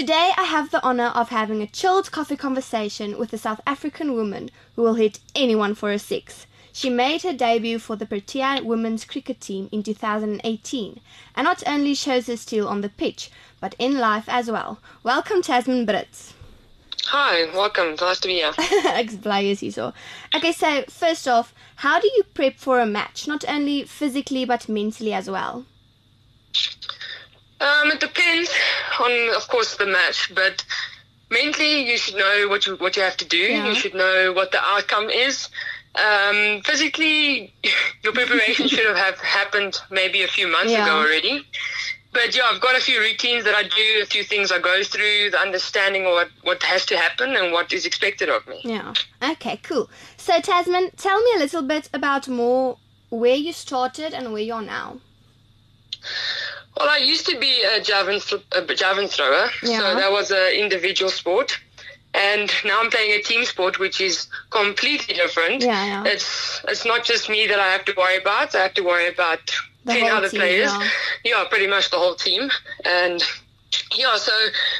Today, I have the honor of having a chilled coffee conversation with a South African woman who will hit anyone for a six. She made her debut for the Protea women's cricket team in 2018 and not only shows her skill on the pitch, but in life as well. Welcome, Tazmin Brits. Hi, welcome. Nice to be here. Ek bly is hierso. Okay, so first off, how do you prep for a match, not only physically but mentally as well? Um, it depends on, of course, the match, but mentally you should know what you what you have to do. Yeah. You should know what the outcome is. Um, physically, your preparation should have, have happened maybe a few months Yeah. ago already. But yeah, I've got a few routines that I do, a few things I go through, the understanding of what, what has to happen and what is expected of me. Yeah. Okay, cool. So, Tazmin, tell me a little bit about more where you started and where you are now. Well, I used to be a javelin, a javelin thrower, Yeah. so that was an individual sport. And now I'm playing a team sport, which is completely different. Yeah, yeah. It's it's not just me that I have to worry about. I have to worry about The ten other team, players. yeah. yeah, pretty much the whole team. And yeah, so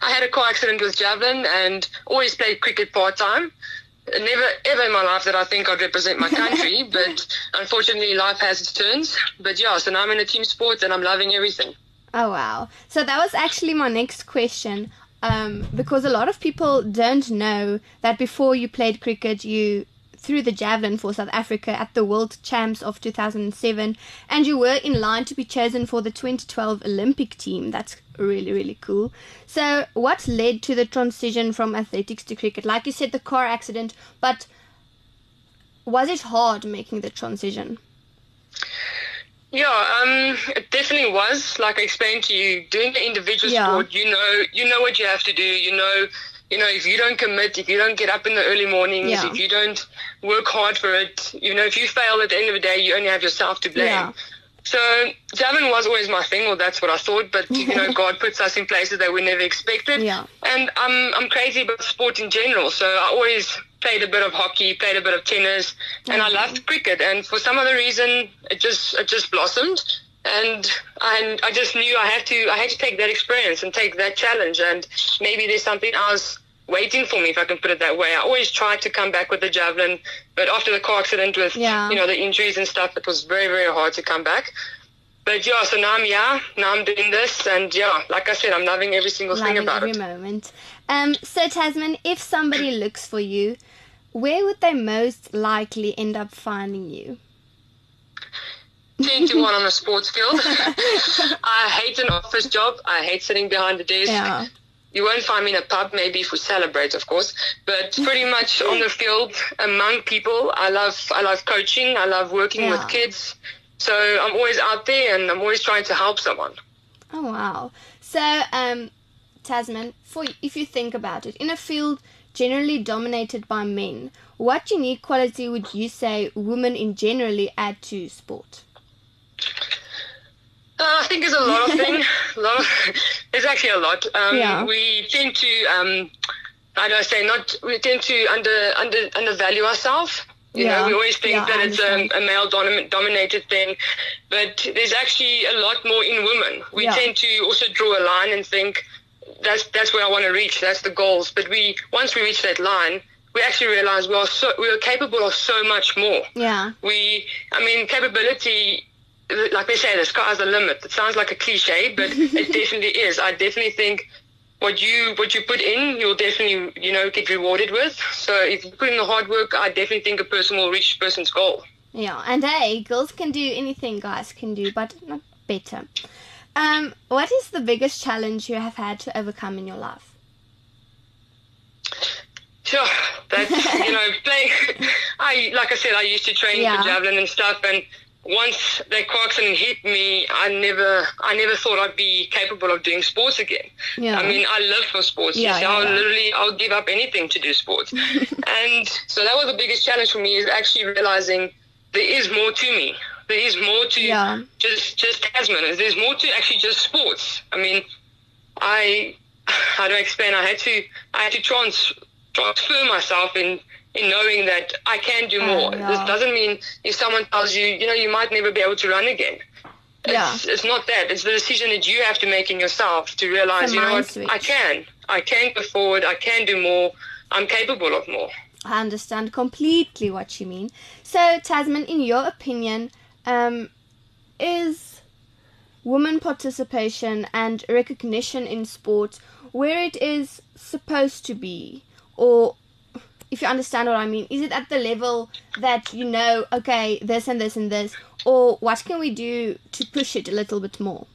I had a car accident with javelin, and always played cricket part time. Never ever in my life that I think I'd represent my country, but unfortunately life has its turns. But yeah, so now I'm in a team sport and I'm loving everything. Oh wow! So that was actually my next question, um, because a lot of people don't know that before you played cricket, you threw the javelin for South Africa at the World Champs of 2007, and you were in line to be chosen for the 2012 Olympic team. That's really really cool. So, what led to the transition from athletics to cricket? Like you said, the car accident, but was it hard making the transition? Yeah, um, it definitely was. Like I explained to you, doing the individual Yeah. sport, you know, you know what you have to do. You know, you know, if you don't commit, if you don't get up in the early mornings, Yeah. if you don't work hard for it, you know, if you fail at the end of the day, you only have yourself to blame. Yeah. So javelin was always my thing, or that's what I thought. But you know, God puts us in places that we never expected. Yeah. And I'm I'm crazy about sport in general. So I always played a bit of hockey, played a bit of tennis, and I Mhm. loved cricket. And for some other reason, it just it just blossomed. And and I just knew I had to I had to take that experience and take that challenge. And maybe there's something else waiting for me, if I can put it that way. I always tried to come back with the javelin, but after the car accident with Yeah. you know the injuries and stuff, it was very very hard to come back. But yeah, so now I'm yeah, now I'm doing this, and yeah, like I said, I'm loving every single thing loving about every it. moment. Um, so Tazmin, if somebody looks for you, where would they most likely end up finding you? Ten to one on a sports field. I hate an office job. I hate sitting behind the desk. Yeah, You won't find me in a pub, maybe if we celebrate, of course. But pretty much on the field, among people. I love, I love coaching. I love working Yeah. with kids. So I'm always out there, and I'm always trying to help someone. Oh wow. So um, Tazmin, for if you think about it, in a field generally dominated by men, what unique quality would you say women in generally add to sport? Uh, I think there's a lot of things. a lot of, there's actually a lot. Um, Yeah. We tend to, um, how do I say, not we tend to under under undervalue ourselves. You Yeah. know, we always think Yeah, that it's a, a male domin- dominated thing, but there's actually a lot more in women. We Yeah. tend to also draw a line and think that's that's where I want to reach. That's the goals. But we once we reach that line, we actually realize we are so we are capable of so much more Yeah, we i mean capability like they say the sky's the limit it sounds like a cliche but it definitely is i definitely think what you what you put in you'll definitely you know get rewarded with so if you put in the hard work i definitely think a person will reach a person's goal yeah. And hey, girls can do anything guys can do, but not better. Um, what is the biggest challenge you have had to overcome in your life? Sure, that's you know, play. I like I said, I used to train Yeah. for javelin and stuff, and once that car accident hit me, I never, I never thought I'd be capable of doing sports again. Yeah. I mean, I live for sports. Yeah, yeah, I'll yeah. literally, I'll give up anything to do sports. and so that was the biggest challenge for me is actually realizing there is more to me. There is more to Yeah. just just Tazmin. There's more to actually just sports. I mean, I how do I explain? I had to I had to trans transfer myself in in knowing that I can do Oh, more. yeah. This doesn't mean if someone tells you, you know, you might never be able to run again. Yeah. It's, it's not that. It's the decision that you have to make in yourself to realize, you know what, switch. I can. I can go forward. I can do more. I'm capable of more. I understand completely what you mean. So, Tazmin, in your opinion, um, is women participation and recognition in sport where it is supposed to be? Or, if you understand what I mean, is it at the level that you know, okay, this and this and this? Or what can we do to push it a little bit more?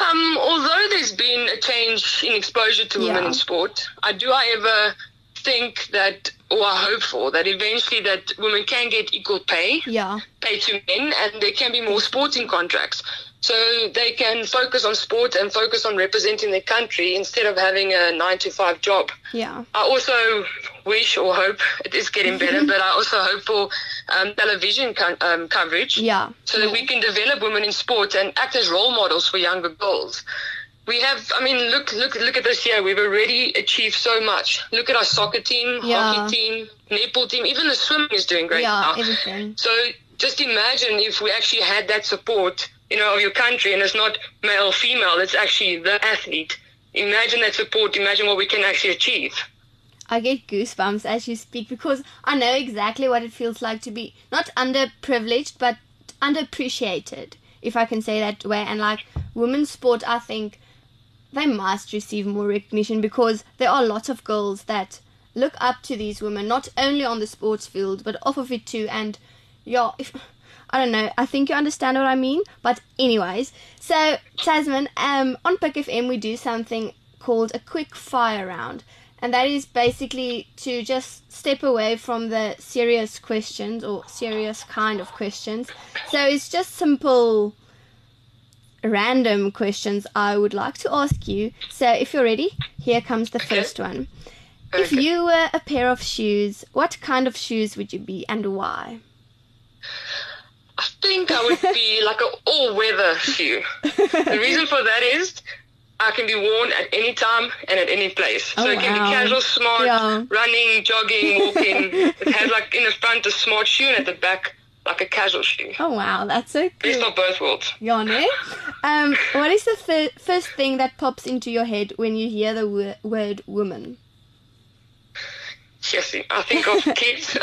Um, although there's been a change in exposure to women Yeah. in sport, I do, however, think that, or I hope for, that eventually that women can get equal pay, Yeah, pay to men, and there can be more sporting contracts. So they can focus on sport and focus on representing their country instead of having a nine to five job. yeah, I also wish or hope it is getting better, but I also hope for um, television co- um, coverage yeah. so that we can develop women in sport and act as role models for younger girls. We have, I mean, look, look, look at this year. We've already achieved so much. Look at our soccer team, Yeah. hockey team, netball team. Even the swimming is doing great Yeah, now. everything. So just imagine if we actually had that support, you know, of your country, and it's not male, female. It's actually the athlete. Imagine that support. Imagine what we can actually achieve. I get goosebumps as you speak because I know exactly what it feels like to be not underprivileged but underappreciated, if I can say that way. And like women's sport, I think they must receive more recognition because there are lots of girls that look up to these women, not only on the sports field but off of it too. And yeah, if I don't know, I think you understand what I mean. But anyways, so Tazmin, um, on Pick FM we do something called a quick fire round. And that is basically to just step away from the serious questions or serious kind of questions. So it's just simple random questions I would like to ask you. So if you're ready, here comes the first one. If you were a pair of shoes, what kind of shoes would you be and why? I think I would be like an all-weather shoe. The reason for that is I can be worn at any time and at any place. So Oh, it can wow. be casual, smart, Yeah. running, jogging, walking. it has like in the front a smart shoe and at the back like a casual shoe. Oh wow, that's so Best cool. of both worlds. Yone. Um, what is the th- first thing that pops into your head when you hear the wo- word woman? Jessie, I think of kids.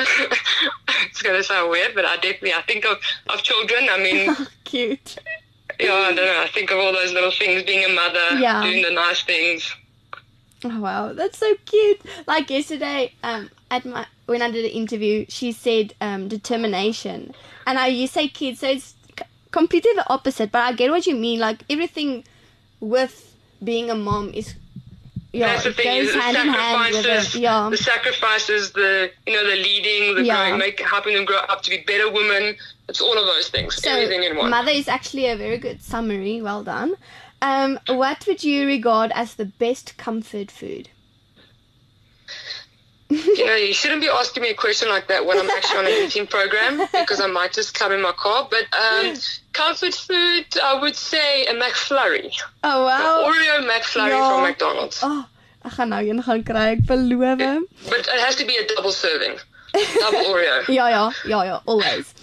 it's going to sound weird, but I definitely I think of, of children. I mean, Cute. yeah, I don't know. I think of all those little things, being a mother, Yeah. doing the nice things. Oh wow, that's so cute. Like yesterday, um, at my when I did an interview, she said um, determination, and I you say kids, so it's c- completely the opposite. But I get what you mean. Like everything with being a mom is, yeah, That's the thing. goes The hand in hand with sacrifices, it. Yeah, the sacrifices, the you know, the leading, the Yeah. growing, make, helping them grow up to be better women. It's all of those things. so Everything in one. mother is actually a very good summary. Well done. Um, what would you regard as the best comfort food? You know, you shouldn't be asking me a question like that when I'm actually on a eating program because I might just come in my car. But um, comfort food, I would say a McFlurry, Oh wow. Oreo McFlurry Ja. from McDonald's. Oh, ek gaan nou een gaan kry, ek beloof. But it has to be a double serving, double Oreo. Ja, ja, ja, ja, always.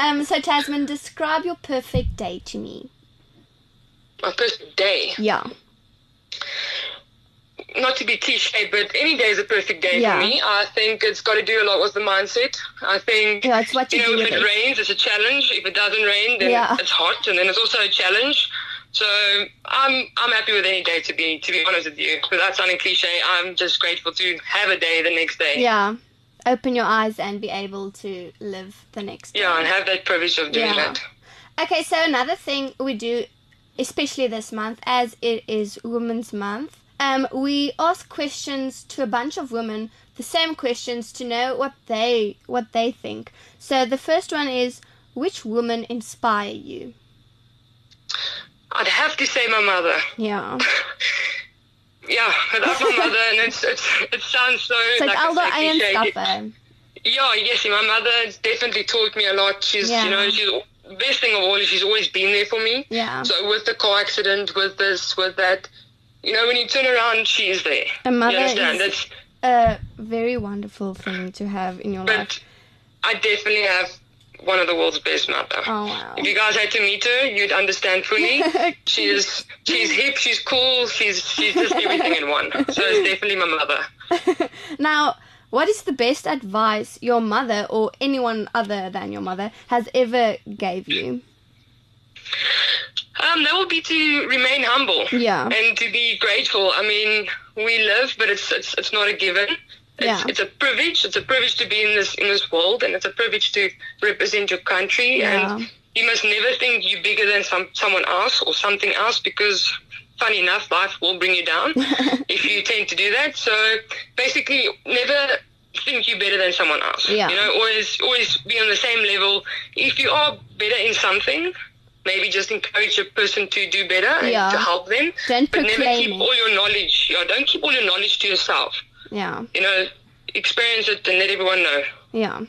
Um, so Tazmin, describe your perfect day to me. My perfect day. Yeah, Not to be cliche, but any day is a perfect day Yeah. for me. I think it's got to do a lot with the mindset. I think yeah, it's what you, you know, if it it. rains, it's a challenge. If it doesn't rain, then Yeah. it's hot, and then it's also a challenge. So I'm I'm happy with any day to be to be honest with you. Without sounding cliche, I'm just grateful to have a day the next day. Yeah, open your eyes and be able to live the next day. Yeah, and have that privilege of doing that. Okay, so another thing we do, especially this month, as it is Women's Month, um, we ask questions to a bunch of women, the same questions to know what they what they think. So the first one is, which women inspire you? I'd have to say my mother. Yeah. Yeah, I love my mother, and it's, it's it sounds so like it's Aldo I say Iron Yeah, yes, my mother definitely taught me a lot. She's, Yeah. you know, she's best thing of all is she's always been there for me. Yeah. So with the car accident, with this, with that, you know, when you turn around, she's there. A mother you understand? is It's, a very wonderful thing to have in your life. but I definitely have one of the world's best mother. Oh wow. If you guys had to meet her, you'd understand fully. she is she's hip, she's cool, she's she's just everything in one. So it's definitely my mother. now, what is the best advice your mother or anyone other than your mother has ever gave you? Um, that would be to remain humble. Yeah. And to be grateful. I mean, we live, but it's it's, it's not a given. It's, Yeah. it's a privilege. It's a privilege to be in this in this world, and it's a privilege to represent your country. Yeah. And you must never think you're bigger than some someone else or something else, because funny enough, life will bring you down if you tend to do that. So basically, never think you're better than someone else. Yeah. You know, always always be on the same level. If you are better in something. Maybe just encourage a person to do better and Yeah. to help them. Don't But never keep it. all your knowledge. Yeah, don't keep all your knowledge to yourself. Yeah. You know, experience it and let everyone know. Yeah,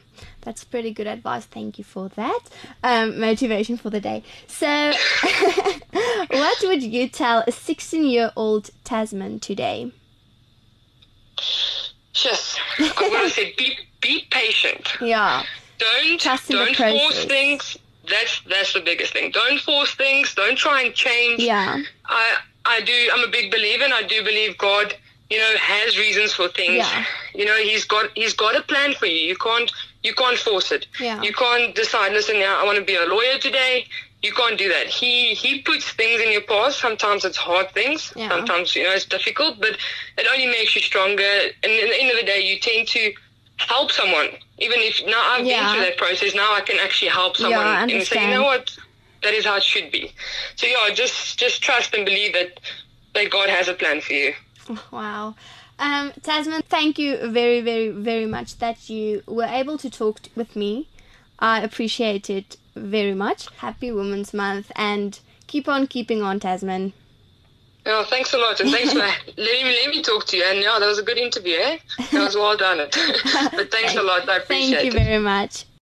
that's pretty good advice. Thank you for that. Um, motivation for the day. So, what would you tell a 16 year old Tazmin today? Just, I'm gonna say, be be patient. Yeah, Don't Trust don't force things. That's that's the biggest thing. Don't force things. Don't try and change. yeah, I I do. I'm a big believer, and I do believe God. You know, has reasons for things. Yeah. You know, He's got He's got a plan for you. You can't you can't force it. Yeah. You can't decide. Listen, now I want to be a lawyer today. You can't do that. He He puts things in your path. Sometimes it's hard things. Yeah. Sometimes you know it's difficult, but it only makes you stronger. And at the end of the day, you tend to help someone. Even if now I've Yeah. been through that process, now I can actually help Yeah, someone I and say, you know what, that is how it should be. So yeah, just just trust and believe that that God has a plan for you. wow. Um, Tazmin, thank you very, very, very much that you were able to talk t- with me. I appreciate it very much. Happy Women's Month and keep on keeping on, Tazmin. Yeah, thanks a lot, and thanks for letting me let me talk to you. And yeah, that was a good interview, eh? That was well done. but thanks a lot. I appreciate it. Thank you it. very much.